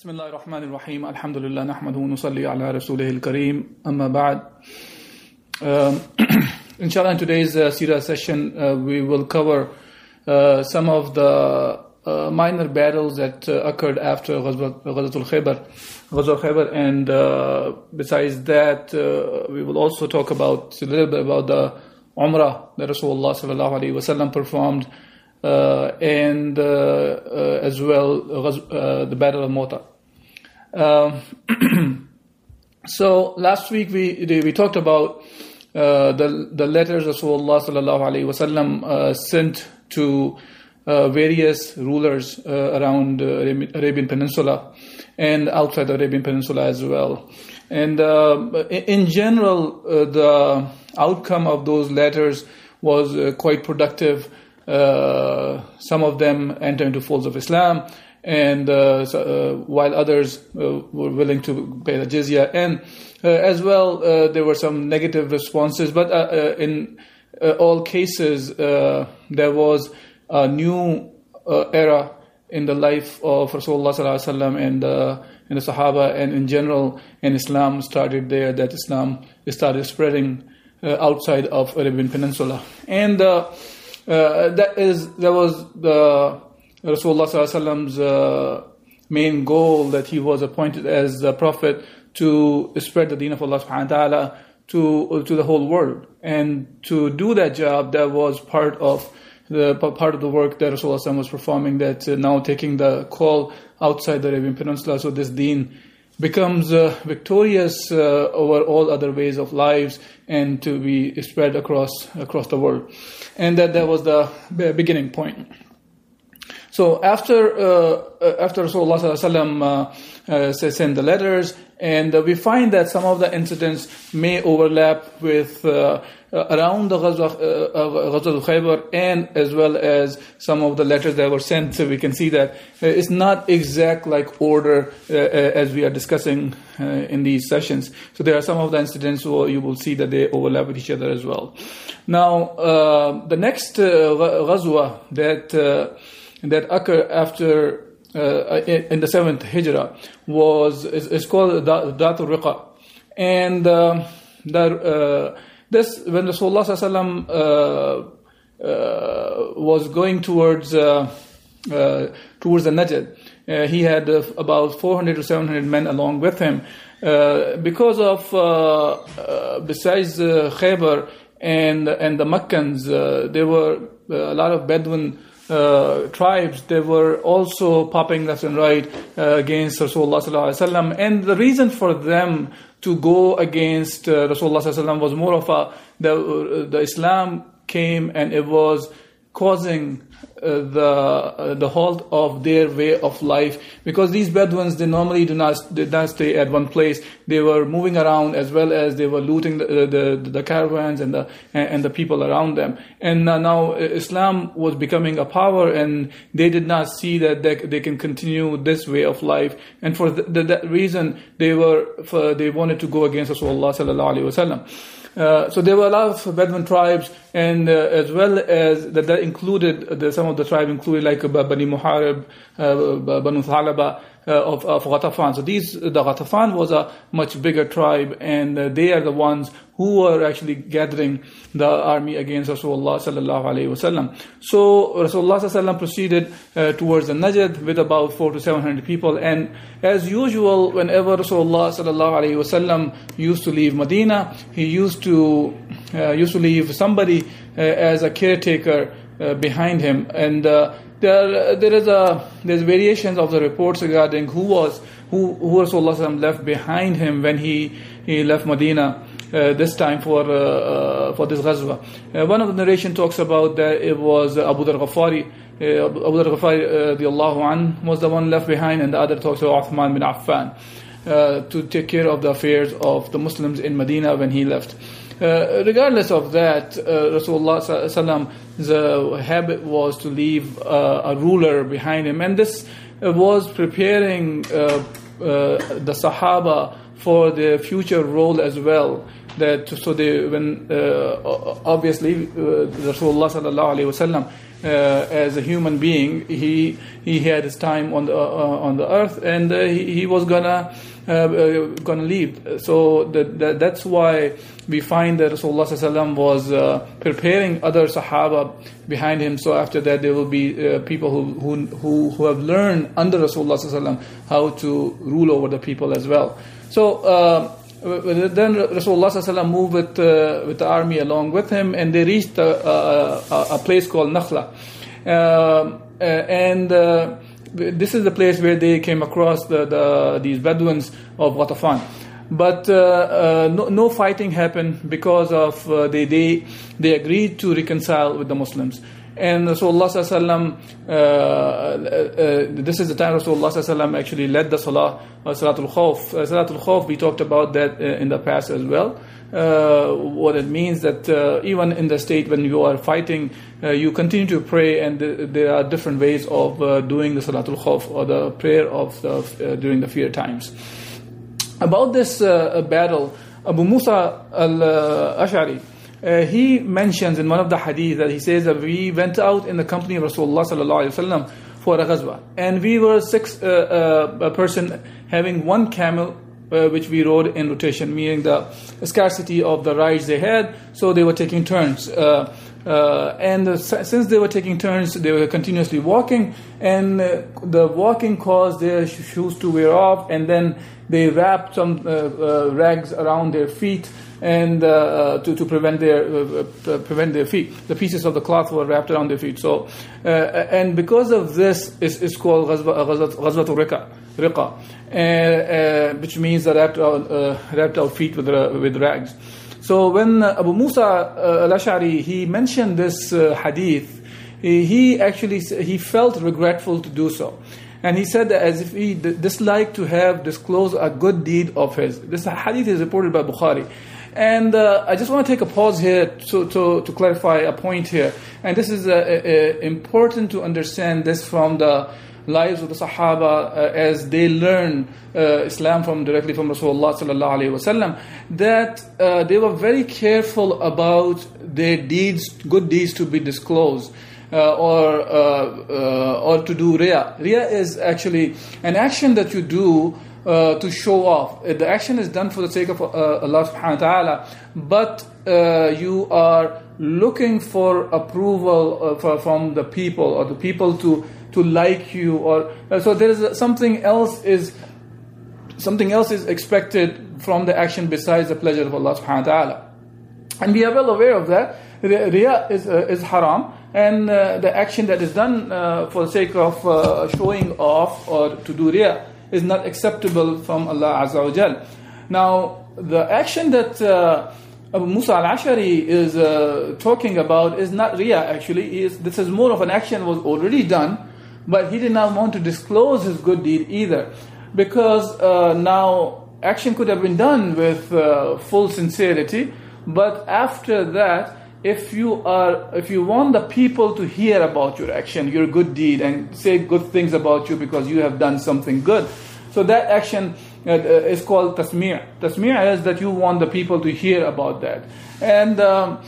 بسم الله الرحمن الرحيم الحمد لله نحمده ونصلي على رسوله الكريم أما بعد إن شاء الله in today's uh, Seerah session uh, we will cover uh, some of the uh, minor battles that uh, occurred after Ghazwatul Khaybar. Ghazwatul Khaybar and uh, besides that uh, we will also talk about a little bit about the Umrah that Rasulullah sallallahu alaihi wasallam performed uh, and uh, uh, as well the Battle of Mu'tah. Um, so last week we we talked about the the letters Rasulullah sallallahu alaihi wasallam sent to uh, various rulers uh, around uh, Arabian Peninsula and outside the Arabian Peninsula as well. And in general, the outcome of those letters was quite productive uh, some of them enter into folds of Islam, and uh, so, uh, while others uh, were willing to pay the jizya, and uh, as well there were some negative responses. But in all cases, there was a new era in the life of Rasulullah Sallallahu Alaihi Wasallam and and the Sahaba, and in general, in Islam started there. That Islam started spreading outside of Arabian Peninsula, and uh, that is that was the Rasulullah's uh, main goal that he was appointed as the prophet to spread the deen of Allah subhanahu wa ta'ala to to the whole world. And to do that job that was part of the part of the work that Rasulullah was performing that uh, now taking the call outside the Arabian Peninsula. So this deen becomes uh, victorious uh, over all other ways of lives and to be spread across across the world. And that that was the beginning point so after uh, after Rasulullah uh, uh, sent the letters and uh, we find that some of the incidents may overlap with uh, uh, around the Ghazwa, uh, Khaybar and as well as some of the letters that were sent. So we can see that uh, it's not exact like order uh, as we are discussing in these sessions. So there are some of the incidents where you will see that they overlap with each other as well. Now, the next Ghazwa that, that occurred after uh, in the seventh hijrah was is, is called Dhatul Riqa, and uh, uh, this when Rasulullah uh, uh, was going towards uh, uh, towards the Najd, uh, he had about 400 to 700 men along with him. because of besides Khaybar and and the Meccans, there were a lot of Bedouin uh, tribes, they were also popping left and right uh, against Rasulullah and the reason for them to go against uh, Rasulullah was more of a the, the Islam came and it was causing uh, the uh, the halt of their way of life. Because these Bedouins they normally do not did not stay at one place. They were moving around as well as they were looting the the, the caravans and the and the people around them. And uh, now Islam was becoming a power and they did not see that they, they can continue this way of life. And for that reason they were for, they wanted to go against Rasulullah sallallahu alaihi wasallam uh, so there were a lot of Bedouin tribes, and uh, as well as that, that included the, some of the tribes included like Bani Muharib, uh, Banu Thalaba, uh, of, of Ghatafan. So these, the Ghatafan was a much bigger tribe, and uh, they are the ones who were actually gathering the army against Rasulullah sallallahu alaihi wasallam. So Rasulullah sallallahu proceeded uh, towards the Najd with about four to seven hundred people, and as usual, whenever Rasulullah sallallahu alaihi wasallam used to leave Medina, he used to uh, used to leave somebody uh, as a caretaker uh, behind him, and there there is a there's variations of the reports regarding who was who who Rasulullah left behind him when he he left Medina. Uh, this time for uh, uh, for this ghazwa. Uh, one of the narration talks about that it was Abu Dhar Ghafari. Uh, Abu Dhar Ghafari uh, an was the one left behind, and the other talks about Uthman bin Affan. uh, to take care of the affairs of the Muslims in Medina when he left. Uh, regardless of that, uh, Rasulullah's uh, habit was to leave uh, a ruler behind him, and this was preparing uh, the Sahaba for their future role as well. That so they when obviously Rasulullah sallallahu alaihi wasallam uh, as a human being, he he had his time on the uh, on the earth, and uh, he, he was gonna gonna leave. So that, that's why we find that Rasulullah was preparing other Sahaba behind him. So after that, there will be people who, who who have learned under Rasulullah how to rule over the people as well. So then Rasulullah moved with, uh, with the army along with him, and they reached a, a, a place called Nakhla. Uh, and uh, this is the place where they came across the, the these Bedouins of Ghatafan. But uh, uh, no, no, fighting happened because of uh, they, they, they agreed to reconcile with the Muslims. And Rasulullah uh, uh, this is the time Rasulullah actually led the Salah, uh, Salatul Khawf. Uh, Salatul Khawf, we talked about that uh, in the past as well. Uh, what it means that uh, even in the state when you are fighting, you continue to pray, and th- there are different ways of doing the Salatul Khawf or the prayer of the, during the fear times. About this battle, Abu Musa al-Ash'ari, uh, he mentions in one of the hadith that he says that we went out in the company of Rasulullah for a ghazwa, and we were six uh, uh, a person having one camel. Uh, which we rode in rotation, meaning the scarcity of the rides they had, so they were taking turns. Uh, uh, and since they were taking turns, they were continuously walking, and the walking caused their shoes to wear off, and then they wrapped some rags around their feet and uh, uh, to, to prevent their uh, uh, uh, prevent their feet. The pieces of the cloth were wrapped around their feet. So uh, and because of this, it's, it's called ghazwatul rika, riqa, which means the wrapped out, wrapped out feet with with rags. So when Abu Musa al-Ash'ari he mentioned this hadith, he actually he felt regretful to do so. And he said that as if he disliked to have disclosed a good deed of his. This hadith is reported by Bukhari. And uh, I just want to take a pause here to, to, to clarify a point here. And this is uh, uh, important to understand this from the lives of the Sahaba uh, as they learn uh, Islam from directly from Rasulullah wasallam. That uh, they were very careful about their deeds, good deeds, to be disclosed. Uh, or uh, uh, or to do riya. Riya is actually an action that you do uh, to show off. Uh, the action is done for the sake of uh, Allah subhanahu wa ta'ala, but uh, you are looking for approval uh, for, from the people or the people to, to like you or uh, so there is something else is something else is expected from the action besides the pleasure of Allah subhanahu wa ta'ala. And we are well aware of that. Riya is, is haram and the action that is done for the sake of showing off or to do riya is not acceptable from Allah Azza wa Jal. Now, the action that uh, Abu Musa al-Ashari is uh, talking about is not Riya actually. Is, this is more of an action was already done, but he did not want to disclose his good deed either. Because uh, now action could have been done with uh, full sincerity, but after that, if you are if you want the people to hear about your action your good deed and say good things about you because you have done something good. So that action uh, uh is called tasmi' tasmi' is that you want the people to hear about that. And um,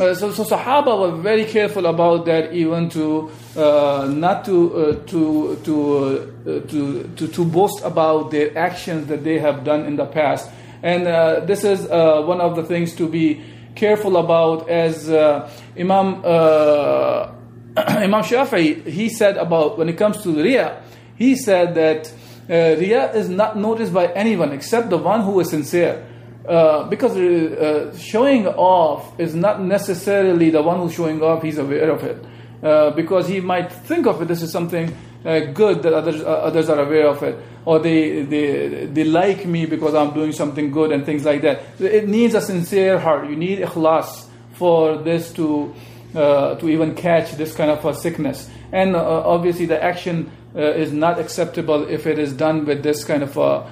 uh, so, so Sahaba were very careful about that, even to uh, not to uh, to to, uh, to to to boast about their actions that they have done in the past. And this is one of the things to be careful about as uh, Imam uh, Imam Shafi'i he said about when it comes to Riya he said that uh, Riya is not noticed by anyone except the one who is sincere. Uh, because uh, showing off is not necessarily the one who's showing off he's aware of it. Uh, because he might think of it this is something uh, good that others uh, others are aware of it, or they, they they like me because I'm doing something good and things like that. It needs a sincere heart. You need ikhlas for this to uh, to even catch this kind of a sickness. And uh, obviously, the action uh, is not acceptable if it is done with this kind of a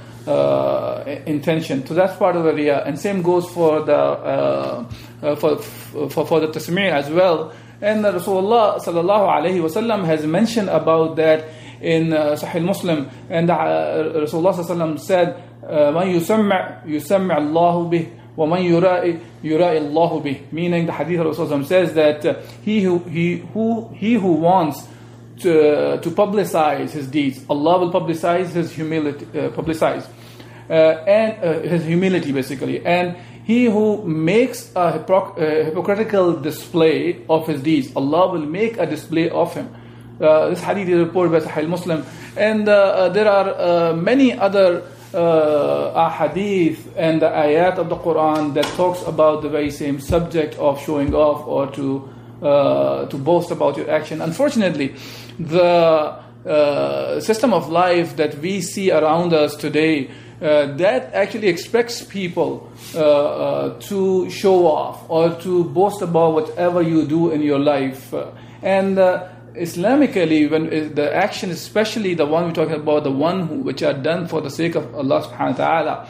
intention. So that's part of the riya. And same goes for the for, for for the tasmi' as well. And Rasulullah sallallahu alaihi wasallam has mentioned about that in uh, Sahih Muslim. And uh, Rasulullah sallallahu alaihi wasallam said, "Man yusamma yusamma Allah bih." وَمَنْ يُرَائِ يُرَائِ اللَّهُ بِهِ Meaning the hadith of Rasulullah says that uh, he, who, he, who, he who wants to, to publicize his deeds, Allah will publicize his humility, uh, publicize, uh, and uh, his humility basically. And he who makes a, a, hypocritical display of his deeds, Allah will make a display of him. Uh, this hadith is reported by Sahih Muslim. And uh, there are many other uh, hadith and the ayat of the Quran that talks about the very same subject of showing off or to uh, to boast about your action. Unfortunately, the uh, system of life that we see around us today uh, that actually expects people uh, uh, to show off or to boast about whatever you do in your life. and Islamically, when the action, especially the one we're talking about, the one who, which are done for the sake of Allah subhanahu wa ta'ala,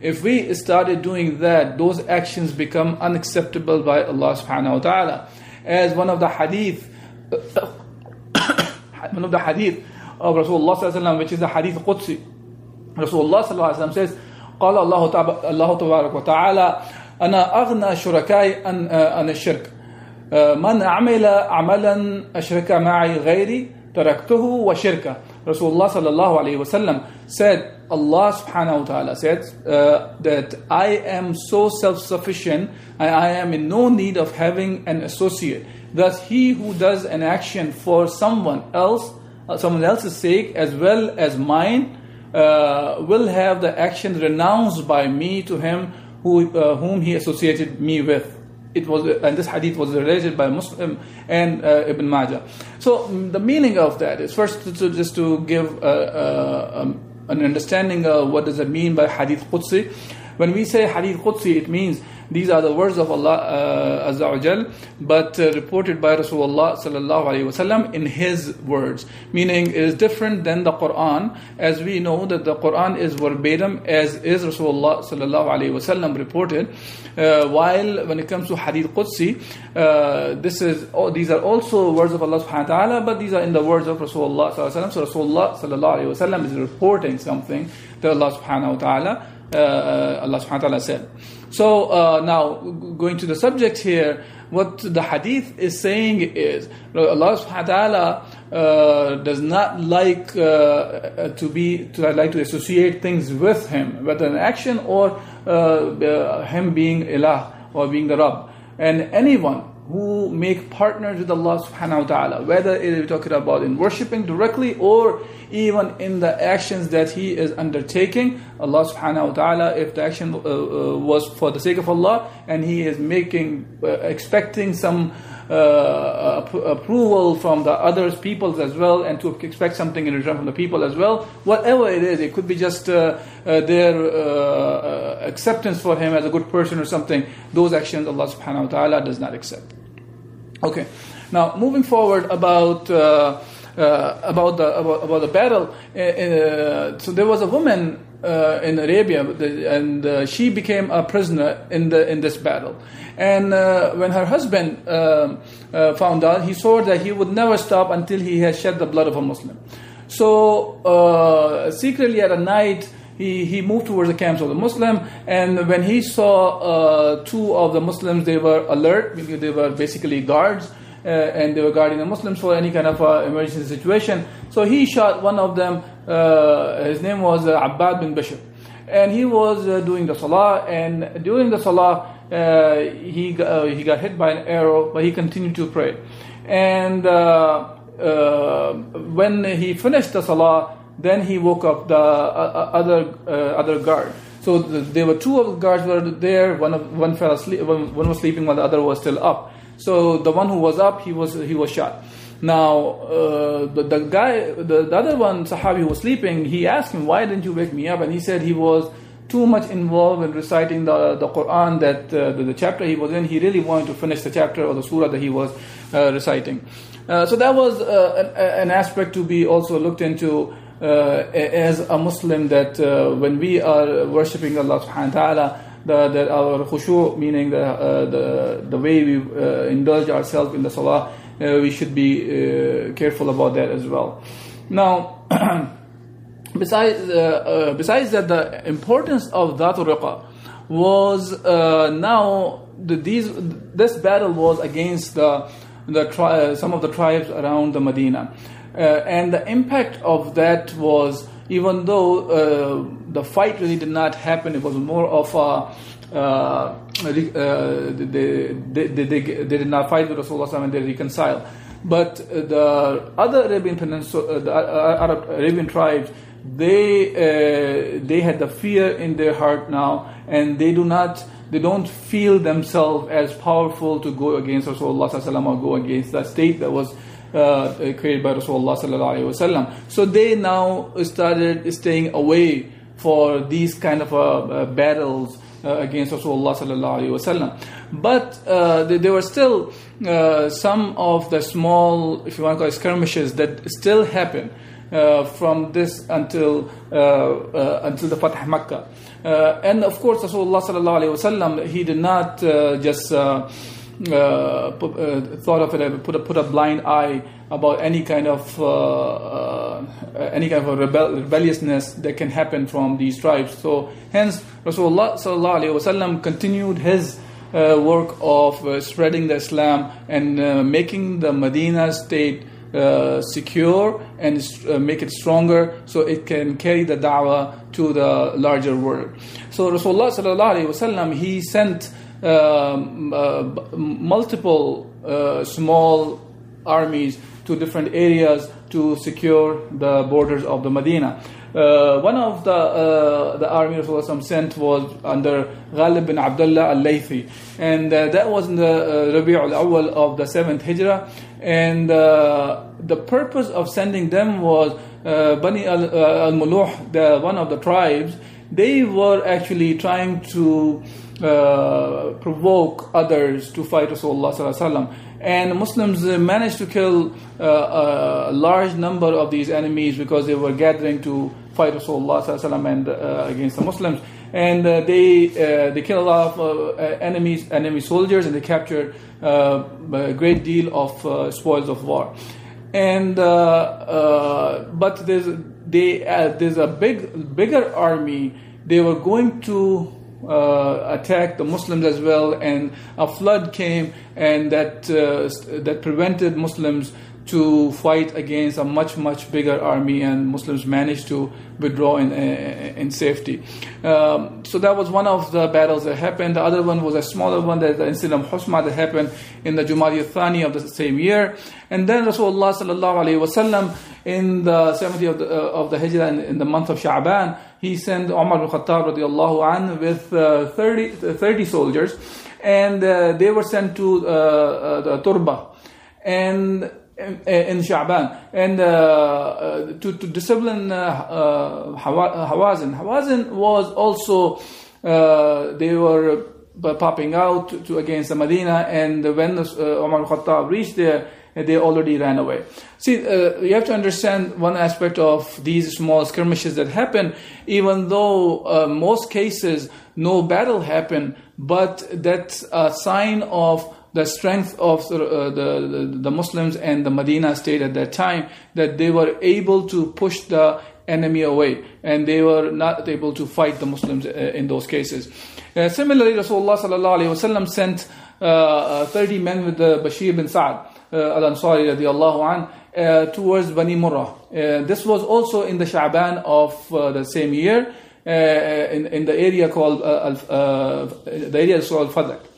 if we started doing that, those actions become unacceptable by Allah subhanahu wa ta'ala. As one of the hadith, one of the hadith of Rasulullah which is the hadith Qudsi, Rasulullah says, قال الله تبارك وتعالى أنا أغنى شركائي عن الشرك من عمل عملا أشرك معي غيري تركته وشركه Rasulullah sallallahu alayhi wasallam said, Allah subhanahu wa ta'ala said uh, that I am so self-sufficient and I am in no need of having an associate. Thus, he who does an action for someone else, uh, someone else's sake as well as mine, uh, will have the action renounced by me to him who, uh, whom he associated me with it was and this hadith was related by Muslim and uh, Ibn Majah. So mm, the meaning of that is first to, to just to give uh, uh, um, an understanding of what does it mean by hadith Qudsi. When we say hadith Qudsi, it means these are the words of Allah uh, Azza wa Jal, but uh, reported by Rasulullah sallallahu alaihi wasallam in His words. Meaning, it is different than the Quran, as we know that the Quran is verbatim, as is Rasulullah sallallahu alaihi wasallam reported. Uh, while when it comes to Hadith Qudsi, uh, this is oh, these are also words of Allah subhanahu wa taala, but these are in the words of Rasulullah sallallahu alaihi wasallam. So Rasulullah sallallahu alaihi wasallam is reporting something that Allah subhanahu wa taala Allah subhanahu wa ta'ala said. So uh, now going to the subject here, what the hadith is saying is Allah subhanahu wa ta'ala uh, does not like uh, to be to like to associate things with him, whether an action or uh, him being ilah or being the Rabb. And anyone who make partners with Allah subhanahu wa ta'ala, whether it is talking about in worshipping directly or even in the actions that he is undertaking. Allah subhanahu wa ta'ala, if the action uh, uh, was for the sake of Allah and he is making, uh, expecting some uh, approval from the others, peoples as well, and to expect something in return from the people as well. Whatever it is, it could be just uh, uh, their acceptance for him as a good person or something. Those actions Allah subhanahu wa ta'ala does not accept. Okay, now moving forward about uh, uh, about the about, about the battle. Uh, uh so there was a woman uh, in Arabia, and uh, she became a prisoner in the in this battle. And when her husband um, found out, he swore that he would never stop until he had shed the blood of a Muslim. So secretly at a night he, he moved towards the camps of the Muslim, and when he saw uh, two of the Muslims, they were alert, they were basically guards, uh, and they were guarding the Muslims for any kind of uh, emergency situation. So he shot one of them, uh, his name was uh, Abbad bin Bishr. And he was uh, doing the salah, and during the salah, he, he got hit by an arrow, but he continued to pray. And when he finished the salah, then he woke up the uh, uh, other uh, other guard. So the, there were two of the guards were there. One of one fell asleep. One, one was sleeping while the other was still up. So the one who was up, he was he was shot. Now uh, the, the guy, the, the other one, Sahabi who was sleeping, he asked him, "Why didn't you wake me up?" And he said he was too much involved in reciting the, the Quran that uh, the, the, chapter he was in. He really wanted to finish the chapter or the surah that he was uh, reciting. so that was an, an, aspect to be also looked into as a Muslim that when we are worshipping Allah subhanahu wa ta'ala, that, the, our khushu, meaning the, uh, the, the way we uh, indulge ourselves in the salah, uh, we should be careful about that as well. Now, besides, besides that, the importance of Dhatul Riqa was now the, these this battle was against the the tri- some of the tribes around the Medina, uh, and the impact of that was even though uh, the fight really did not happen, it was more of a uh, uh, they, they, they, they, did not fight with Rasulullah and they reconciled. But the other Arabian peninsula, the Arab Arabian tribes, they they had the fear in their heart now, and they do not they don't feel themselves as powerful to go against Rasulullah or go against the state that was uh, created by Rasulullah So they now started staying away for these kind of uh, uh, battles uh, against Rasulullah But uh, there were still uh, some of the small, if you want to call it skirmishes, that still happen uh, from this until until the Fatah Makkah. and of course, Rasulullah he did not just uh, put, uh, thought of it, put a, put a blind eye about any kind of uh, uh, any kind of rebel, rebelliousness that can happen from these tribes. So hence Rasulullah sallallahu alaihi wasallam continued his uh, work of uh, spreading the Islam and making the Medina state secure and make it stronger so it can carry the da'wah to the larger world. So Rasulullah sallallahu alaihi wasallam he sent multiple uh, small armies to different areas to secure the borders of the Medina. Uh, one of the uh, the army Rasulullah sent was under Ghalib bin Abdullah al-Laythi, and uh, that was in the uh, Rabi' al-Awwal of the seventh Hijrah. And the purpose of sending them was Bani al-Muluh, the one of the tribes. They were actually trying to uh, provoke others to fight Rasulullah and Muslims managed to kill uh, a large number of these enemies because they were gathering to fight Rasulullah and uh, against the Muslims. And uh, they uh, they killed a lot of uh, enemies enemy soldiers and they captured a great deal of spoils of war. And but there's they there's a big bigger army. They were going to uh, attacked the Muslims as well, and a flood came, and that uh, that prevented Muslims to fight against a much much bigger army, and Muslims managed to withdraw in in safety. Um, so that was one of the battles that happened. The other one was a smaller one, that the incident of Husma that happened in the Jumadi Thani of the same year, and then Rasulullah sallallahu alaihi wasallam in the 70th of the, uh, of the Hijrah in, in, the month of Sha'ban, he sent Umar al-Khattab radiallahu an with uh, 30, 30 soldiers, and uh, they were sent to the Turba. And in Sha'ban and uh, uh, to, to discipline uh, Hawazin. Hawazin was also, they were popping out to, to, against the Medina and when the, Umar al-Khattab reached there, they already ran away. See, uh, you have to understand one aspect of these small skirmishes that happen, even though uh, most cases no battle happened, but that's a sign of the strength of the, uh, the, the, Muslims and the Medina state at that time, that they were able to push the enemy away and they were not able to fight the Muslims uh, in those cases. Uh, similarly, Rasulullah sent uh, uh, 30 men with the Bashir bin Sa'ad uh, al-Ansari radiallahu an, uh, towards Bani Murrah. Uh, this was also in the Sha'ban of the same year in, in the area called the area called Fadak.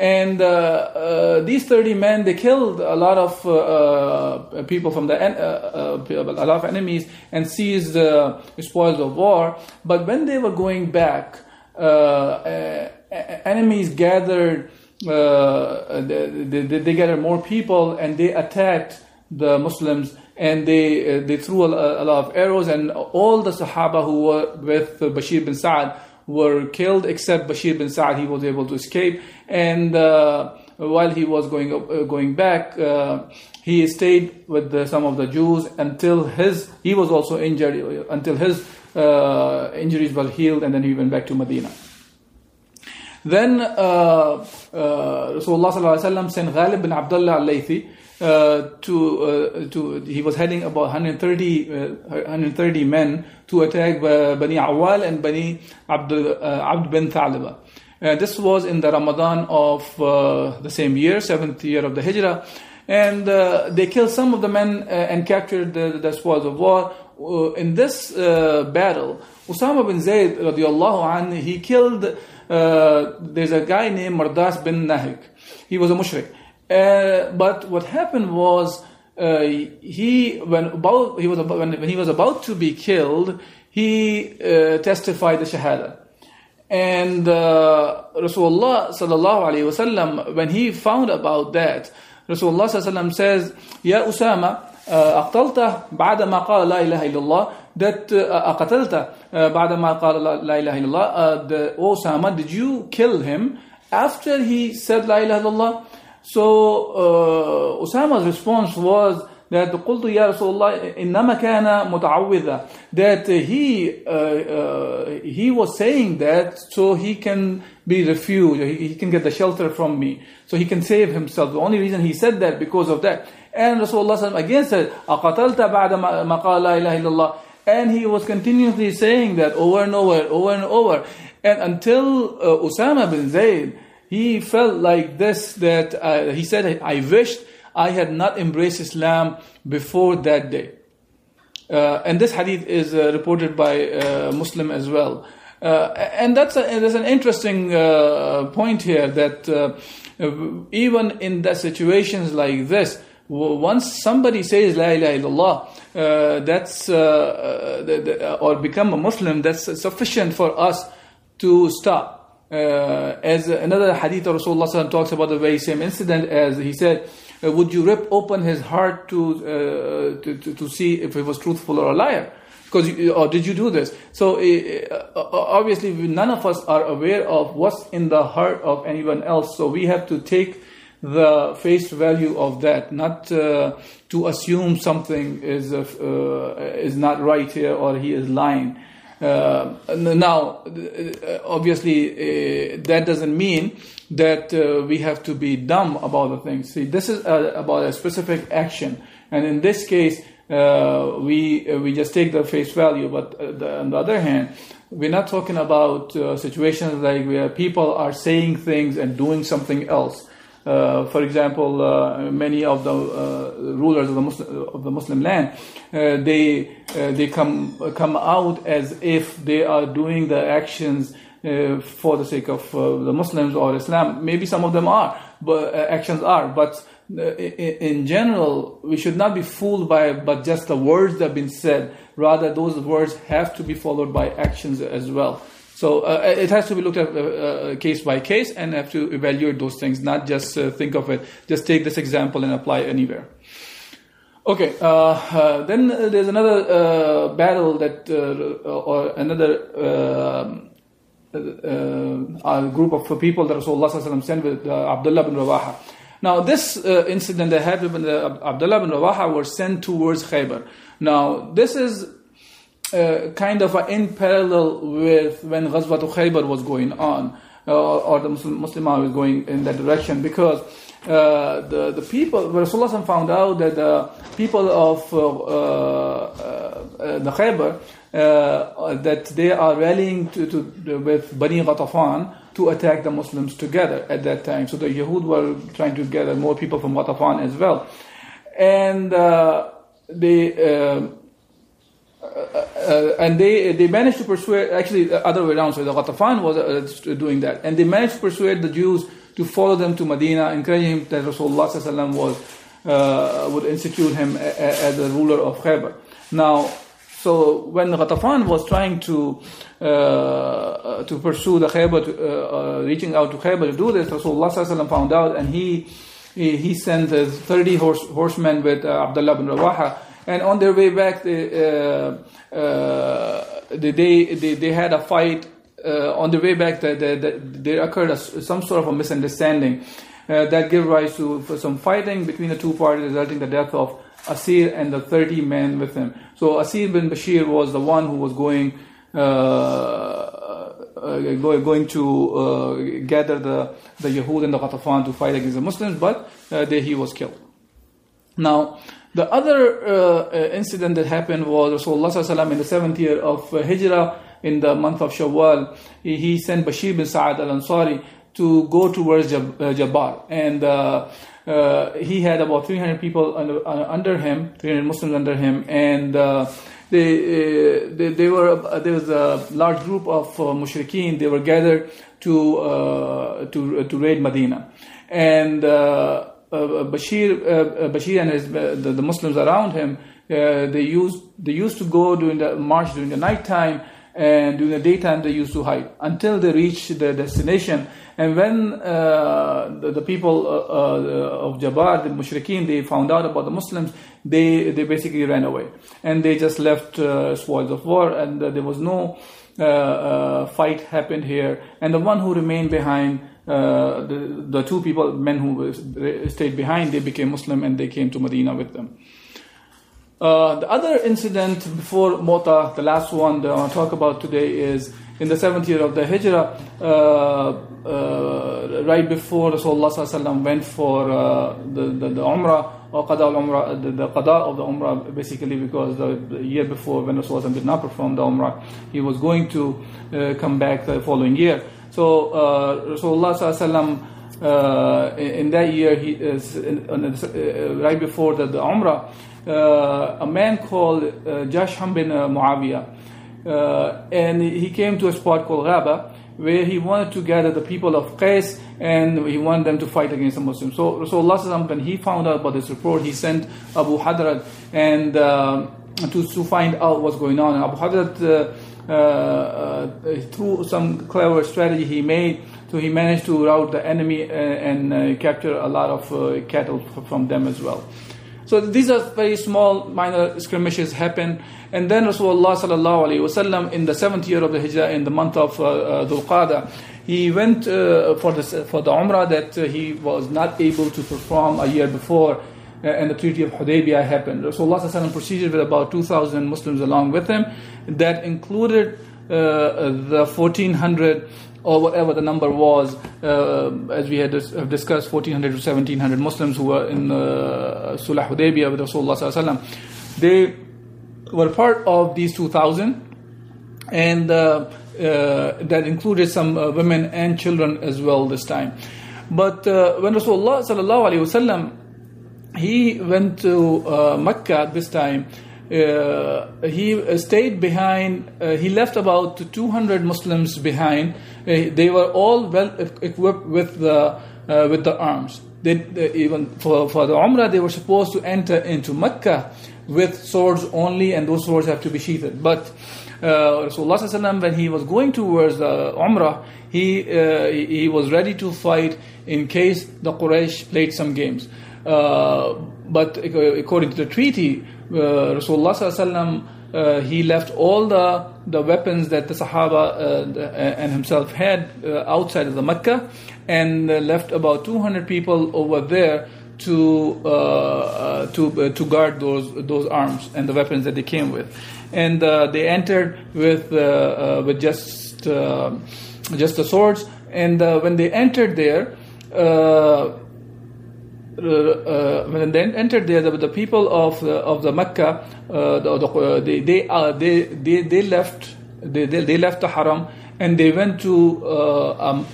And uh, uh, these 30 men, they killed a lot of uh, people from the, en- a lot of enemies and seized the spoils of war. But when they were going back, enemies gathered uh, they, they, they, gathered more people and they attacked the Muslims and they uh, they threw a, a, lot of arrows and all the Sahaba who were with Bashir bin Sa'ad were killed except Bashir bin Sa'ad he was able to escape and uh, while he was going uh, going back, uh, he stayed with the, some of the Jews until his he was also injured until his uh, injuries were healed, and then he went back to Medina. Then uh, uh, Rasulullah sent Ghalib bin Abdullah al-Laythi uh, to uh, to he was heading about 130 uh, 130 men to attack Bani Awal and Bani Abd, uh, Abd bin Thaliba. Uh, this was in the Ramadan of uh, the same year, seventh year of the Hijrah, and they killed some of the men and captured the, the spoils of war. in this battle, Usama bin Zayd radiallahu anh, he killed. there's a guy named Mardas bin Nahik. He was a mushrik. Uh, but what happened was uh, he when about he was about, when, when, he was about to be killed, he uh, testified the shahada. And uh, Rasulullah sallallahu alaihi wasallam, when he found about that, Rasulullah sallallahu says, "Ya Usama, أقتلته بعد ما قال لا إله إلا الله that uh, أقتلته بعد ما قال لا إله إلا الله the Osama did you kill him after he said لا إله إلا الله so uh, Usama's response was that قلت يا رسول الله إنما كان متعوذا that he uh, uh, he was saying that so he can be refuge he, he can get the shelter from me so he can save himself the only reason he said that because of that and Rasulullah again said أقتلت بعد ما قال لا إله إلا الله and he was continuously saying that over and over over and over and until uh, Usama bin Zayd he felt like this that uh, he said, I wished I had not embraced Islam before that day. Uh, and this hadith is uh, reported by uh, Muslim as well. Uh, and that's, a, that's an interesting uh, point here that even in the situations like this, once somebody says La ilaha illallah, that's, the, the, or become a Muslim, that's sufficient for us to stop uh, as another hadith of Rasulullah talks about the very same incident as he said, uh, would you rip open his heart to, uh, to, to, to, see if he was truthful or a liar? Because or did you do this? So uh, uh, obviously none of us are aware of what's in the heart of anyone else. So we have to take the face value of that, not uh, to assume something is is not right here or he is lying. Uh, now, uh, obviously, uh, that doesn't mean that uh, we have to be dumb about the things. See, this is a, about a specific action, and in this case, uh, we uh, we just take the face value. But the, on the other hand, we're not talking about situations like where people are saying things and doing something else. Uh, for example, uh, many of the uh, rulers of the Muslim, of the Muslim land, uh, they uh, they come come out as if they are doing the actions uh, for the sake of the Muslims or Islam. Maybe some of them are, but actions are. But in general, we should not be fooled by but just the words that have been said. Rather, those words have to be followed by actions as well. So uh, it has to be looked at uh, uh, case by case and have to evaluate those things, not just uh, think of it, just take this example and apply anywhere. Okay, uh, uh, then there's another battle that, or another um, group of people that Rasulullah sent with Abdullah bin Rawaha. Now, this incident that happened with Abdullah bin Rawaha were sent towards Khaybar. Now, this is uh, kind of in parallel with when Ghazwat Khaybar was going on, uh, or the Muslim, Muslim was going in that direction, because uh, the the people, Rasulullah found out that the people of uh, uh, the Khaybar that they are rallying to, to with Bani Ghatafan to attack the Muslims together at that time. So the Yahud were trying to gather more people from Ghatafan as well, and they Uh, uh, uh, and they they managed to persuade actually the other way around. So the Ghatafan was uh, doing that, and they managed to persuade the Jews to follow them to Medina, encouraging him that Rasulullah was uh, would institute him as the ruler of Khaybar. Now, so when the Ghatafan was trying to uh, to pursue the Khaybar, to, reaching out to Khaybar to do this, Rasulullah found out, and he he, he sent 30 horse, horsemen with Abdullah bin Rawaha and on their way back, they, uh, uh, they, they, they had a fight. Uh, on the way back, the, the, the, there occurred a, some sort of a misunderstanding. that gave rise to some fighting between the two parties, resulting in the death of Asir and the 30 men with him. So Asir bin Bashir was the one who was going uh, uh, going to uh, gather the, the Yahud and the Ghatafan to fight against the Muslims, but there he was killed. Now, the other uh, incident that happened was Rasulullah in the seventh year of Hijrah, in the month of Shawwal, he, he sent Bashir bin Sa'ad al-Ansari to go towards Jab, uh, Jabbar. And uh, uh, he had about 300 people under, under, him, 300 Muslims under him. And they, they, they, were, there was a large group of uh, mushrikeen, they were gathered to, uh, to, to raid Medina. And uh, Bashir, Bashir and his, the, the, Muslims around him, they used they used to go during the march during the night time and during the daytime they used to hide until they reached their destination. And when uh, the, the, people uh, uh, of Jabbar, the Mushrikeen, they found out about the Muslims, they, they basically ran away. And they just left uh, spoils of war, and uh, there was no uh, fight happened here. And the one who remained behind, the, the two people, men who stayed behind, they became Muslim and they came to Medina with them. Uh, the other incident before Mu'tah, the last one that I want to talk about today, is in the seventh year of the Hijrah, uh, uh, right before Rasulullah went for uh, the, the, the, Umrah, or the, Qada of the Umrah, basically because the, year before when Rasulullah did not perform the Umrah, he was going to uh, come back the following year. So uh, Rasulullah uh, in that year, he is in, right before the, the Umrah, uh, a man called uh, Jasham bin uh, Muawiyah. and he came to a spot called Ghaba, where he wanted to gather the people of Qais and he wanted them to fight against the Muslims. So Rasulullah when he found out about this report, he sent Abu Hadrad and uh, to, to find out what's going on. And Abu Hadrad, uh, uh, through some clever strategy he made, so he managed to rout the enemy and, and capture a lot of cattle from them as well. So these are very small, minor skirmishes happen. And then Rasulullah sallallahu alaihi wasallam in the seventh year of the Hijrah, in the month of uh, uh, Dhul he went uh, for this for the Umrah that uh, he was not able to perform a year before. Uh, and the Treaty of Hudaybiyah happened. Rasulullah sallallahu proceeded with about 2,000 Muslims along with him. That included uh, the 1,400 or whatever the number was, uh, as we had dis- discussed, 1400 to 1700 Muslims who were in uh, Sulh Hudaybiyah with Rasulullah they were part of these 2000 and uh, uh, that included some uh, women and children as well this time. But uh, when Rasulullah he went to Mecca this time, uh, he stayed behind, uh, he left about 200 Muslims behind. Uh, they were all well equipped with the, uh, with the arms. They, they, even for, for the Umrah, they were supposed to enter into Mecca with swords only, and those swords have to be sheathed. But uh, Rasulullah when he was going towards the Umrah, he, uh, he was ready to fight in case the Quraysh played some games. Uh, but according to the treaty, uh, Rasulullah uh, he left all the, the weapons that the Sahaba uh, and himself had uh, outside of the Mecca and left about 200 people over there to uh, uh, to to guard those those arms and the weapons that they came with, and they entered with with just just the swords. And when they entered there, uh, uh, when they entered there, the, the people of the, of the Mecca, uh, the, the, they they, they they they left they, they, they left the Haram and they went to a,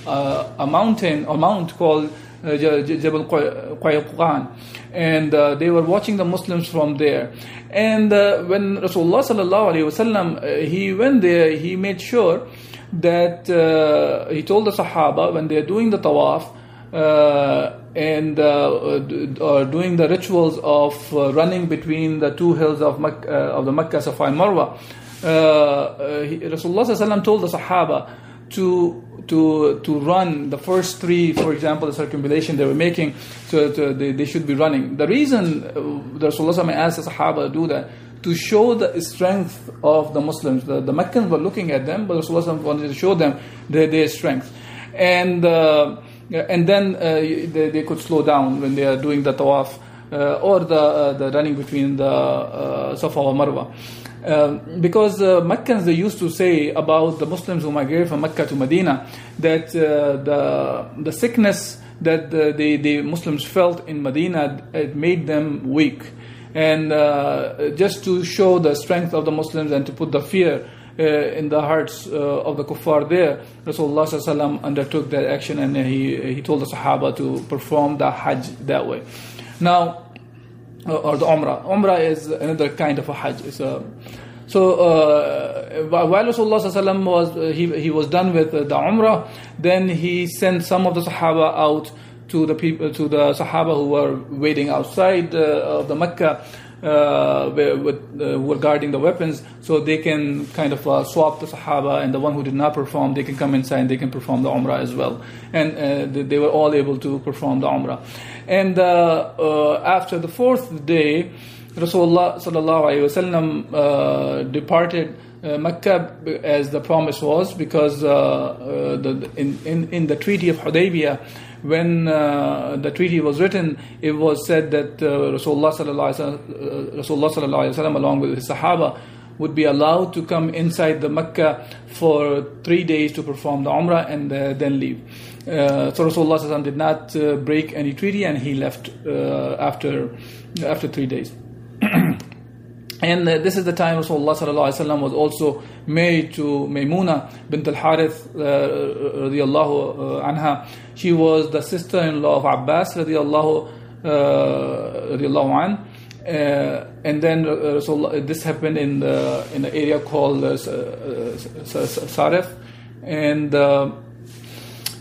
a, mountain a mount called Jabal Qayquqan, and uh, they were watching the Muslims from there. And uh, when Rasulullah sallallahu alaihi wasallam uh, he went there, he made sure that he told the Sahaba when they are doing the tawaf and uh, uh, doing the rituals of uh, running between the two hills of, Mek- of the Mecca, Safa and Marwa, Rasulullah told the Sahaba to to to run the first three, for example, the circumambulation they were making, so to, they, they should be running. The reason uh, the Rasulullah asked the Sahaba to do that to show the strength of the Muslims. The, the Meccans were looking at them, but Rasulullah wanted to show them their, their strength. And uh, and then they, they could slow down when they are doing the tawaf or the the running between the Safa or Marwa. Um, because uh, Meccans they used to say about the Muslims who migrated from Mecca to Medina that uh, the the sickness that the, the, the, Muslims felt in Medina it made them weak, and uh, just to show the strength of the Muslims and to put the fear. Uh, in the hearts uh, of the kuffar there, Rasulullah undertook that action and he, he told the Sahaba to perform the Hajj that way. Now, or the Umrah. Umrah is another kind of a Hajj. It's a, so uh, while Rasulullah was uh, he he was done with the Umrah, then he sent some of the Sahaba out to the people to the Sahaba who were waiting outside uh, of the Mecca. Uh, with, uh, guarding the weapons, so they can kind of uh, swap the Sahaba, and the one who did not perform, they can come inside and they can perform the Umrah as well. And uh, they were all able to perform the Umrah. And uh, uh, after the fourth day, Rasulullah sallallahu alayhi wasallam departed uh, Mecca as the promise was, because uh, uh, the, in, in, in the Treaty of Hudaybiyah, when the treaty was written, it was said that Rasulullah sallallahu alaihi wasallam, along with his Sahaba, would be allowed to come inside the Mecca for three days to perform the Umrah and uh, then leave. Uh, so Rasulullah did not uh, break any treaty and he left uh, after after three days. And uh, this is the time Rasulullah was also married to Maymuna bint al-Harith uh, radiallahu anha. She was the sister-in-law of Abbas radiallahu, uh, radiallahu an. Uh, and then uh, this happened in the in the area called uh, Sarif, and uh,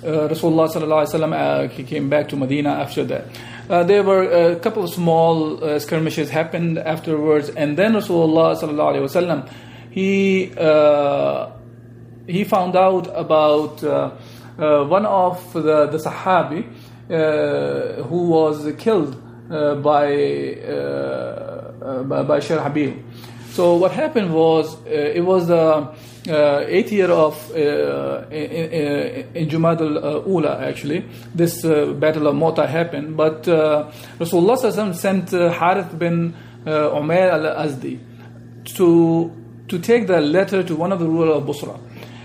Rasulullah sallallahu he came back to Medina after that. Uh, there were a couple of small uh, skirmishes happened afterwards, and then Rasulullah sallallahu alaihi wasallam he uh, he found out about one of the the Sahabi who was killed uh, by, uh, uh, by by Shurahbil. So what happened was it was the eighth year of in, in Jumad al-Ula actually. This battle of Mu'tah happened, but Rasulullah sent Harith bin Umair al-Azdi to to take the letter to one of the rulers of Busra.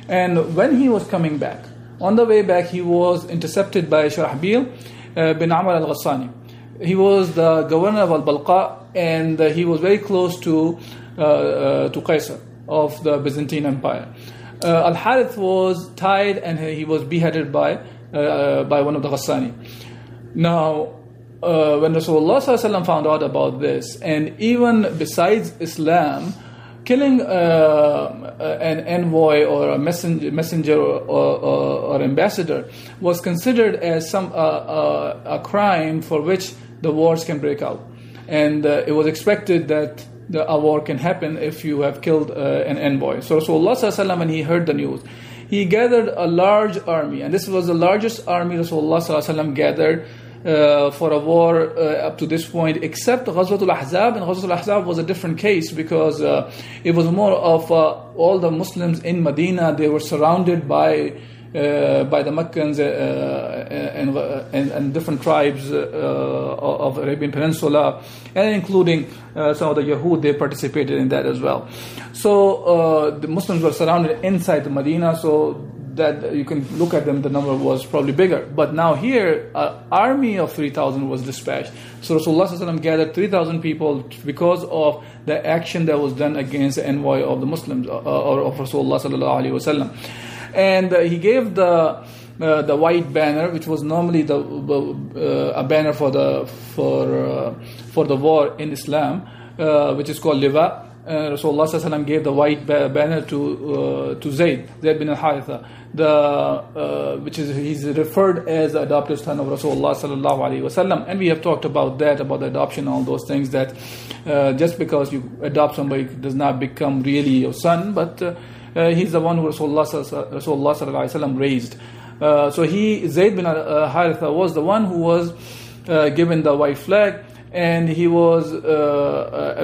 And when he was coming back, on the way back, he was intercepted by Shurahbil uh, bin Amr al Ghassani he was the governor of Al-Balqa and uh, he was very close to, uh, uh, to Caesar of the Byzantine Empire. Uh, Al-Harith was tied and he was beheaded by, uh, by one of the Ghassani. Now, uh, when Rasulullah found out about this, and even besides Islam, killing uh, an envoy or a messenger, messenger or, or, or, ambassador was considered as some uh, uh, a crime for which the wars can break out. And uh, it was expected that the, a war can happen if you have killed uh, an envoy. So Rasulullah when he heard the news, he gathered a large army, and this was the largest army Rasulullah gathered uh, for a war uh, up to this point, except Ghazwatul Ahzab. And Ghazwatul Ahzab was a different case because uh, it was more of uh, all the Muslims in Medina, they were surrounded by by the Meccans uh, and, and, and, different tribes uh, of Arabian Peninsula, and including some of the Yahud, they participated in that as well. So the Muslims were surrounded inside the Medina, so that you can look at them, the number was probably bigger. But now here, an army of 3,000 was dispatched. So Rasulullah gathered 3,000 people because of the action that was done against the envoy of the Muslims, uh, or of Rasulullah and uh, he gave the uh, the white banner, which was normally the uh, a banner for the for uh, for the war in Islam, uh, which is called liwa. Uh, Rasulullah gave the white banner to to Zayd, Zayd bin al-Haritha, the which is he's referred as the adopted son of Rasulullah sallallahu alaihi wasallam, and we have talked about that about the adoption, all those things that just because you adopt somebody does not become really your son, but uh, he's the one who Rasulullah, Rasulullah raised. Uh, so he, Zayd bin uh, Haritha, was the one who was given the white flag, and he was,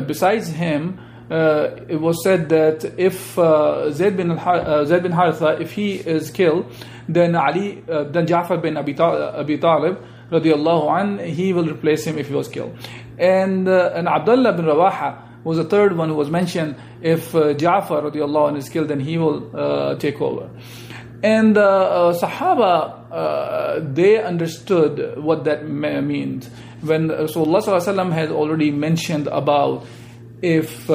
besides him, uh, it was said that if uh, Zayd bin, uh, bin Haritha, if he is killed, then Ali, uh, then Ja'far bin Abi, Ta- Abi Talib, radiallahu an, he will replace him if he was killed. And, uh, and Abdullah bin Rawaha was the third one who was mentioned. If uh, Ja'far radiallahu is killed, then he will uh, take over. And uh, uh, Sahaba, they understood what that means. When Rasulullah had already mentioned about if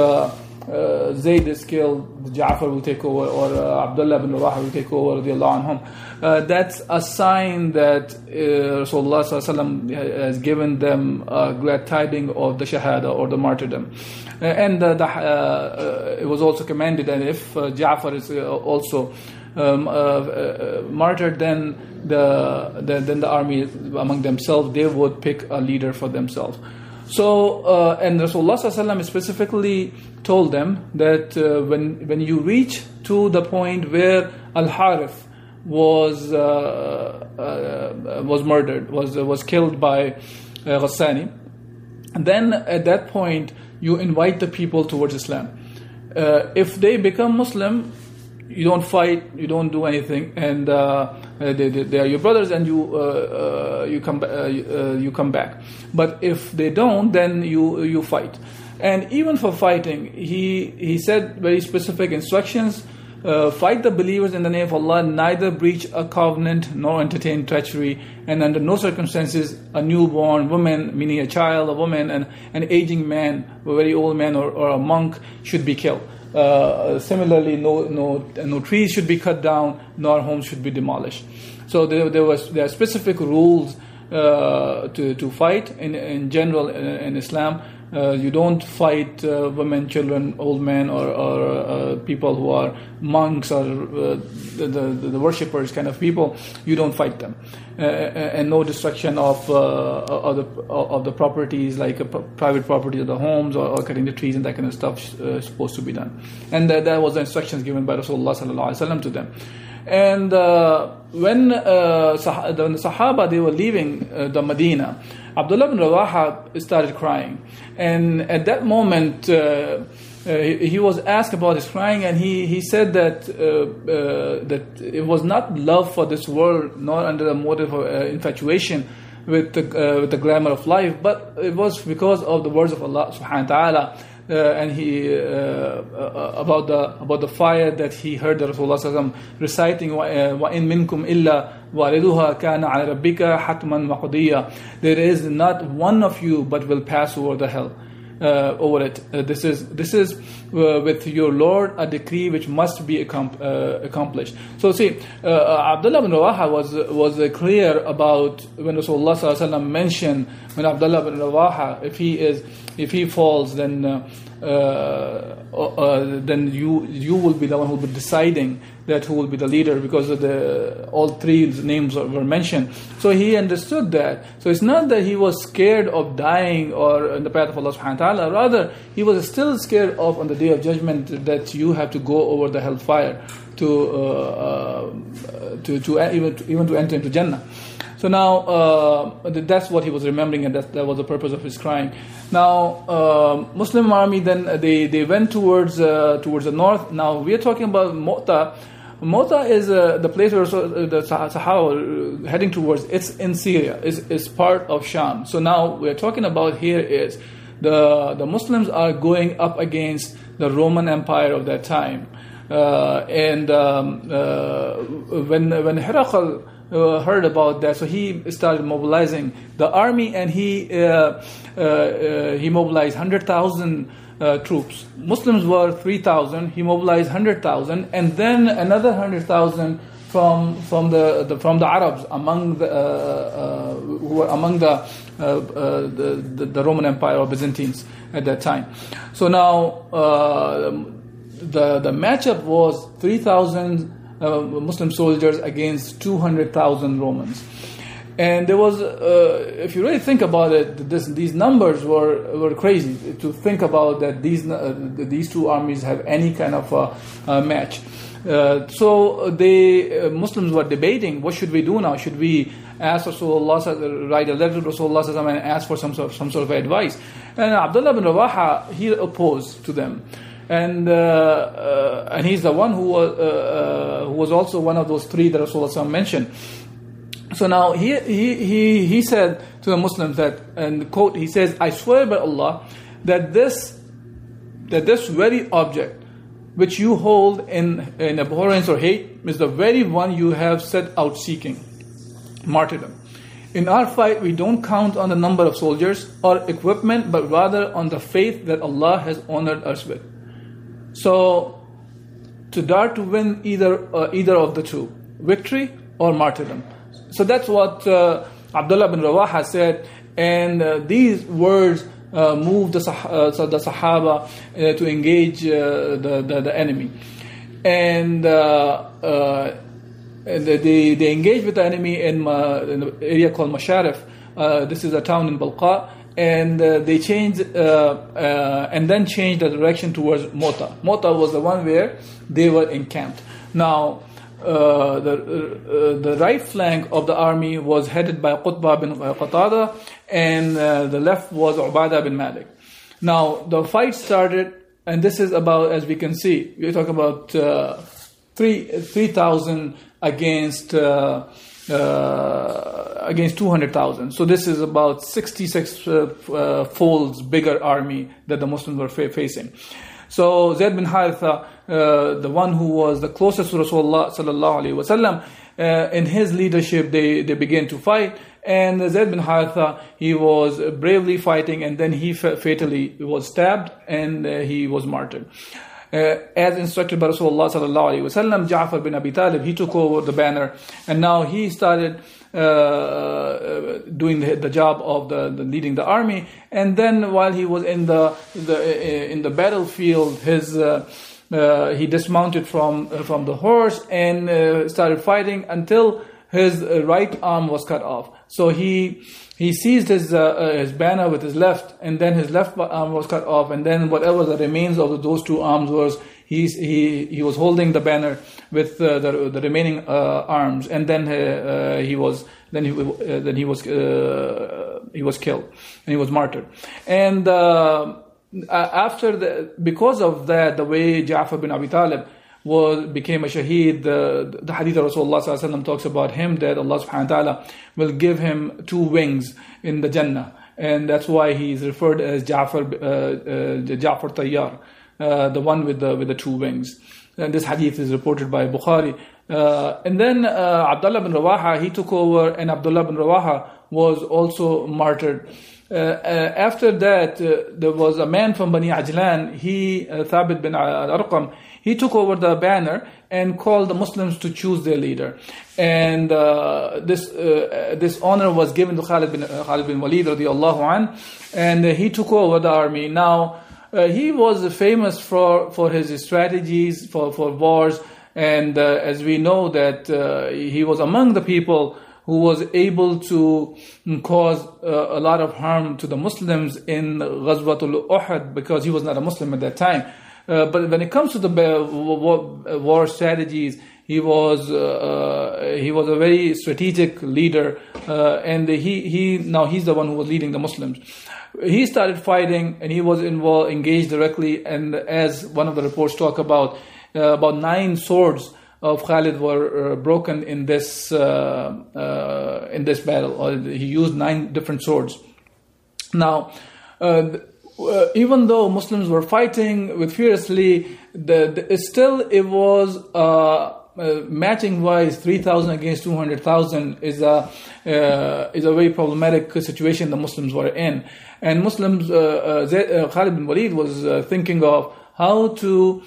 uh, uh, Zayd is killed, Ja'far will take over, or uh, Abdullah bin Rawaha will take over, anhum. Uh, that's a sign that uh, Rasulullah has given them a glad tiding of the Shahada or the martyrdom. Uh, and uh, the, uh, it was also commanded that if Ja'far is also um, martyred, then the, the, then the army among themselves, they would pick a leader for themselves. So, uh, and Rasulullah specifically told them that uh, when, when you reach to the point where Al Harith was, uh, uh, was murdered, was, was killed by uh, Ghassani, then at that point you invite the people towards Islam. Uh, if they become Muslim, you don't fight, you don't do anything, and uh, they, they, are your brothers, and you uh, uh you come uh, uh, you come back. But if they don't, then you you fight. And even for fighting, he he said very specific instructions. fight the believers in the name of Allah, neither breach a covenant nor entertain treachery, and under no circumstances a newborn woman, meaning a child, a woman, and an aging man, a very old man, or, or a monk should be killed. Uh, similarly, no, no, no trees should be cut down, nor homes should be demolished. So there, there was there are specific rules uh, to, to fight in, in general in, in Islam. Uh, you don't fight uh, women, children, old men, or, or uh, people who are monks or uh, the, the, the, worshippers kind of people. You don't fight them, uh, and no destruction of of the of the properties like private property of the homes or, or, cutting the trees and that kind of stuff is supposed to be done. And that, that was the instructions given by Rasulullah to them. And uh, when, uh, sah- when the Sahaba they were leaving uh, the Medina, Abdullah bin Rawaha started crying, and at that moment. Uh, uh, he, he, was asked about his crying, and he, he said that uh, that it was not love for this world, nor under the motive of infatuation with the, with the glamour of life, but it was because of the words of Allah Subhanahu wa Taala uh, and he uh, uh, about the about the fire that he heard the Rasulullah reciting وَإِن مِنْكُمْ إِلَّا وَارِدُهَا كَانَ عَلَى رَبِّكَ حَتْمًا مَقْضِيًّا There is not one of you but will pass over the hell uh, over it. Uh, this is this is uh, with your Lord a decree which must be accom- accomplished. So see, Abdullah bin Rawaha was was clear about when Rasulullah mentioned when Abdullah bin Rawaha, if he is if he falls, then uh, uh, uh, then you you will be the one who will be deciding that who will be the leader because of the all three names were mentioned. So he understood that. So it's not that he was scared of dying or in the path of Allah Subhanahu wa Taala. Rather, he was still scared of on the day of judgment that you have to go over the hellfire to uh, uh, to, to even to, even to enter into Jannah. So now uh, that's what he was remembering, and that, that was the purpose of his crying. Now, uh, Muslim army then uh, they, they went towards uh, towards the north. Now we are talking about Mu'ta. Mu'ta is uh, the place where uh, the Sahaba heading towards. It's in Syria. It's, it's part of Sham. So now we are talking about here is the the Muslims are going up against the Roman Empire of that time. and um, when when Herakl uh, heard about that, so he started mobilizing the army, and he uh, uh, uh he mobilized hundred thousand uh, troops. Muslims were three thousand. He mobilized hundred thousand, and then another hundred thousand from from the, the, from the Arabs among the uh, who were among the, the, the the Roman Empire or Byzantines at that time. So now the the matchup was three thousand uh, Muslim soldiers against 200,000 Romans. And there was, uh, if you really think about it, this, these numbers were, were crazy to think about that these, uh, these two armies have any kind of a, match. Uh, so the uh, Muslims were debating, what should we do now? Should we ask Rasulullah, write a letter to Rasulullah and ask for some sort, of, some sort of advice? And Abdullah bin Rawaha, he opposed to them. And uh, uh, and he's the one who was uh, uh, who was also one of those three that Rasulullah mentioned. So now he, he, he, he said to the Muslims that, and quote, he says, I swear by Allah that this, that this very object which you hold in, in abhorrence or hate is the very one you have set out seeking martyrdom. In our fight, we don't count on the number of soldiers or equipment, but rather on the faith that Allah has honored us with. So, to dare to win either, uh, either of the two, victory or martyrdom. So that's what uh, Abdullah bin Rawaha said, and uh, these words uh, moved the, uh, the Sahaba uh, to engage the, the, the, enemy. And they, they engaged with the enemy in, in an area called Masharif. this is a town in Balqa. And they changed, and then changed the direction towards Mu'tah. Mu'tah was the one where they were encamped. Now, uh, the, uh, the right flank of the army was headed by Qutbah bin Qatada, and uh, the left was Ubadah bin Malik. Now, the fight started, and this is about, as we can see, we talk about uh, 3,000 against. Uh, against 200,000. So this is about 66 folds bigger army that the Muslims were fa- facing. So Zayd bin Haritha, uh, the one who was the closest to Rasulullah sallallahu alaihi wasallam, uh, in his leadership, they, they began to fight. And Zayd bin Haritha, he was bravely fighting, and then he fatally was stabbed and uh, he was martyred. Uh, as instructed by Rasulullah sallallahu alaihi wasallam, Ja'far bin Abi Talib, he took over the banner, and now he started uh, uh, doing the, the, job of the, the, leading the army. And then while he was in the, the in the battlefield, his uh, he dismounted from from the horse and started fighting until his right arm was cut off. So he he seized his uh, his banner with his left, and then his left arm was cut off, and then whatever the remains of those two arms was, he he he was holding the banner with uh, the the remaining uh, arms, and then uh, uh, he was then he uh, then he was he was killed and he was martyred, and. after the, because of that, the way Ja'far bin Abi Talib was became a shaheed. The, the hadith of Rasulullah talks about him that Allah subhanahu wa ta'ala will give him two wings in the Jannah. And that's why he is referred as Ja'far, uh, uh, Ja'far Tayyar, uh, the one with the, with the two wings. And this hadith is reported by Bukhari. Uh, and then uh, Abdullah bin Rawaha, he took over, and Abdullah bin Rawaha was also martyred. Uh, uh, after that, uh, there was a man from Bani Ajlan, he, Thabit bin Arqam, he took over the banner and called the Muslims to choose their leader. And this this honor was given to Khalid bin, Khalid bin Walid radiallahu an, and he took over the army. Now, uh, he was famous for, for his strategies, for, for wars, and uh, as we know that uh, he was among the people who was able to mm, cause uh, a lot of harm to the Muslims in Ghazwatul Uhud because he was not a Muslim at that time. Uh, but when it comes to the war strategies, he was uh, uh, he was a very strategic leader, uh, and he he now he's the one who was leading the Muslims. He started fighting, and he was involved, engaged directly. And as one of the reports talk about, uh, about nine swords of Khalid were broken in this in this battle. Or he used nine different swords. Now, uh, uh, even though Muslims were fighting with fiercely, the, the still it was. Uh, matching wise, 3,000 against 200,000 is a uh, is a very problematic situation the Muslims were in, and Muslims uh, Khalid bin Walid was thinking of how to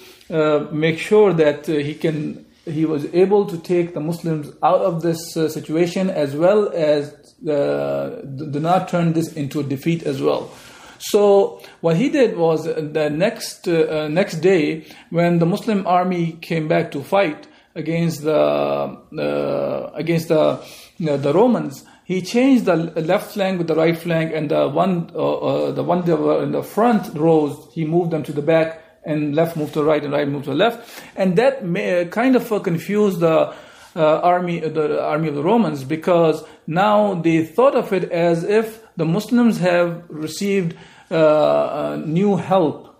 make sure that he can he was able to take the Muslims out of this uh, situation as well as uh, do not turn this into a defeat as well. So what he did was the next uh, next day when the Muslim army came back to fight against the uh, against the the Romans, he changed the left flank with the right flank, and the one uh, uh, the one that were in the front rows he moved them to the back and left moved to right and right moved to left, and that may, kind of uh, confused the uh, army, the army of the Romans, because now they thought of it as if the Muslims have received uh, new help,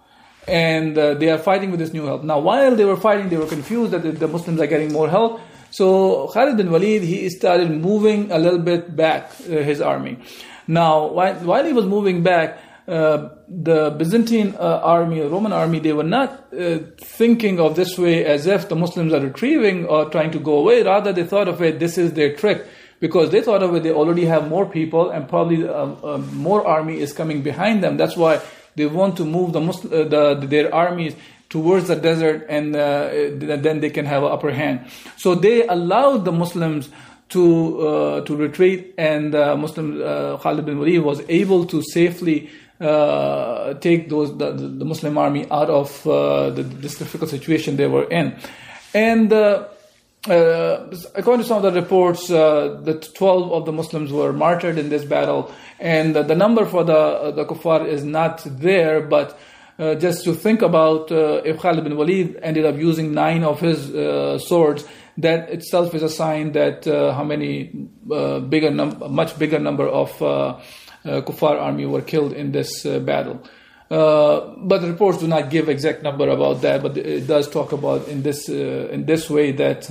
and uh, they are fighting with this new help. Now, while they were fighting, they were confused that the Muslims are getting more help. So Khalid bin Walid he started moving a little bit back uh, his army. Now, while, while he was moving back, uh, the Byzantine uh, army, Roman army, they were not uh, thinking of this way as if the Muslims are retrieving or trying to go away. Rather, they thought of it, this is their trick. Because they thought of it, they already have more people and probably uh, uh, more army is coming behind them. That's why they want to move the, Muslim, the their armies towards the desert and then they can have an upper hand. So they allowed the Muslims to uh, to retreat, and uh, Muslim uh, Khalid bin Walid was able to safely uh, take those the, the, Muslim army out of uh, the, this difficult situation they were in, and. Uh, according to some of the reports, that 12 of the Muslims were martyred in this battle, and the number for the the kuffar is not there. But just to think about if Khalid bin Walid ended up using nine of his swords, that itself is a sign that uh, how many uh, bigger num- much bigger number of uh, uh kuffar army were killed in this uh, battle. Uh, but the reports do not give exact number about that. But it does talk about in this in this way that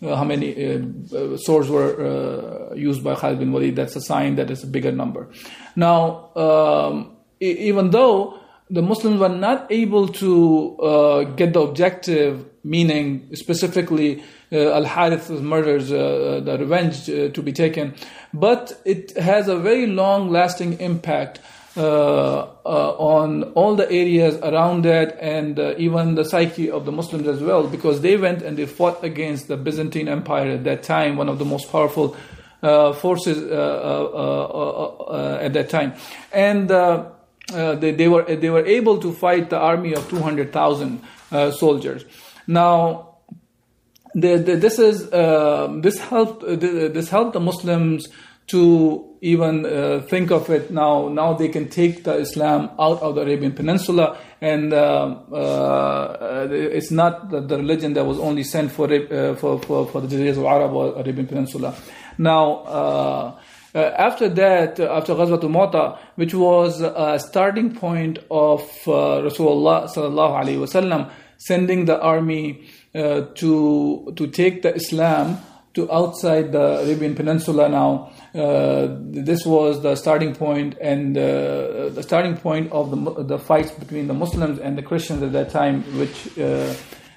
how many swords were used by Khalid bin Walid. That's a sign that it's a bigger number. Now, um, even though the Muslims were not able to uh, get the objective, meaning specifically uh, Al Harith's murders, uh, uh the revenge uh, to be taken, but it has a very long lasting impact. Uh, on all the areas around that and even the psyche of the Muslims as well, because they went and they fought against the Byzantine Empire at that time, one of the most powerful forces at that time. And uh, they, they, were they were able to fight the army of 200,000 uh, soldiers. Now, the, the, this is uh, this helped uh, this helped the Muslims to even uh, think of it now. Now they can take the Islam out of the Arabian Peninsula, and it's not the, the, religion that was only sent for for, for, for the Jazirah of Arab or Arabian Peninsula. Now uh, after that, uh, after Ghazwat al-Mu'ta, which was a starting point of uh, Rasulullah sallallahu alaihi wasallam sending the army uh, to to take the Islam to outside the Arabian Peninsula. Now, uh, this was the starting point and uh, the starting point of the the fights between the Muslims and the Christians at that time, which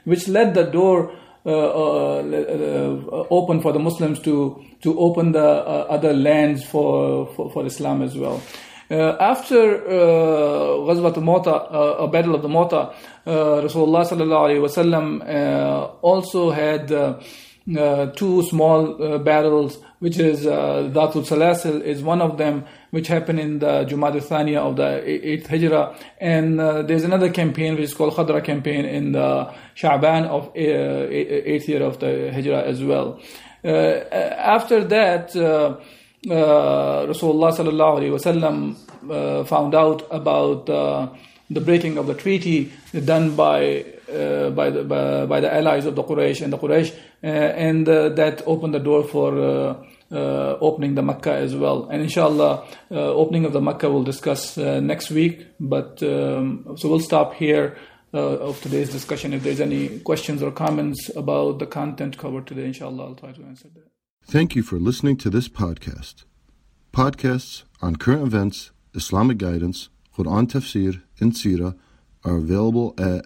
which led the door. Uh, uh, uh, open for the Muslims to to open the other lands for, for, for Islam as well. Uh, after uh, Ghazwat uh, a battle of the Mu'ta, uh, Rasulullah sallallahu alaihi also had two small battles, which is uh, Dhatul Salasil is one of them, which happened in the Jumad Thaniya of the 8th Hijrah. And uh, there's another campaign which is called Khadra campaign in the Sha'ban of uh, 8th year of the Hijrah as well. Uh, after that, uh, uh, Rasulullah sallallahu found out about the breaking of the treaty done by uh, by the by, by, the allies of the Quraysh and the Quraysh, uh, and uh, that opened the door for uh, opening the Makkah as well. And inshallah, uh, opening of the Makkah we'll discuss uh, next week. But um, so we'll stop here of today's discussion. If there's any questions or comments about the content covered today, inshallah, I'll try to answer that. Thank you for listening to this podcast. Podcasts on current events, Islamic guidance, Quran tafsir, and Seerah are available at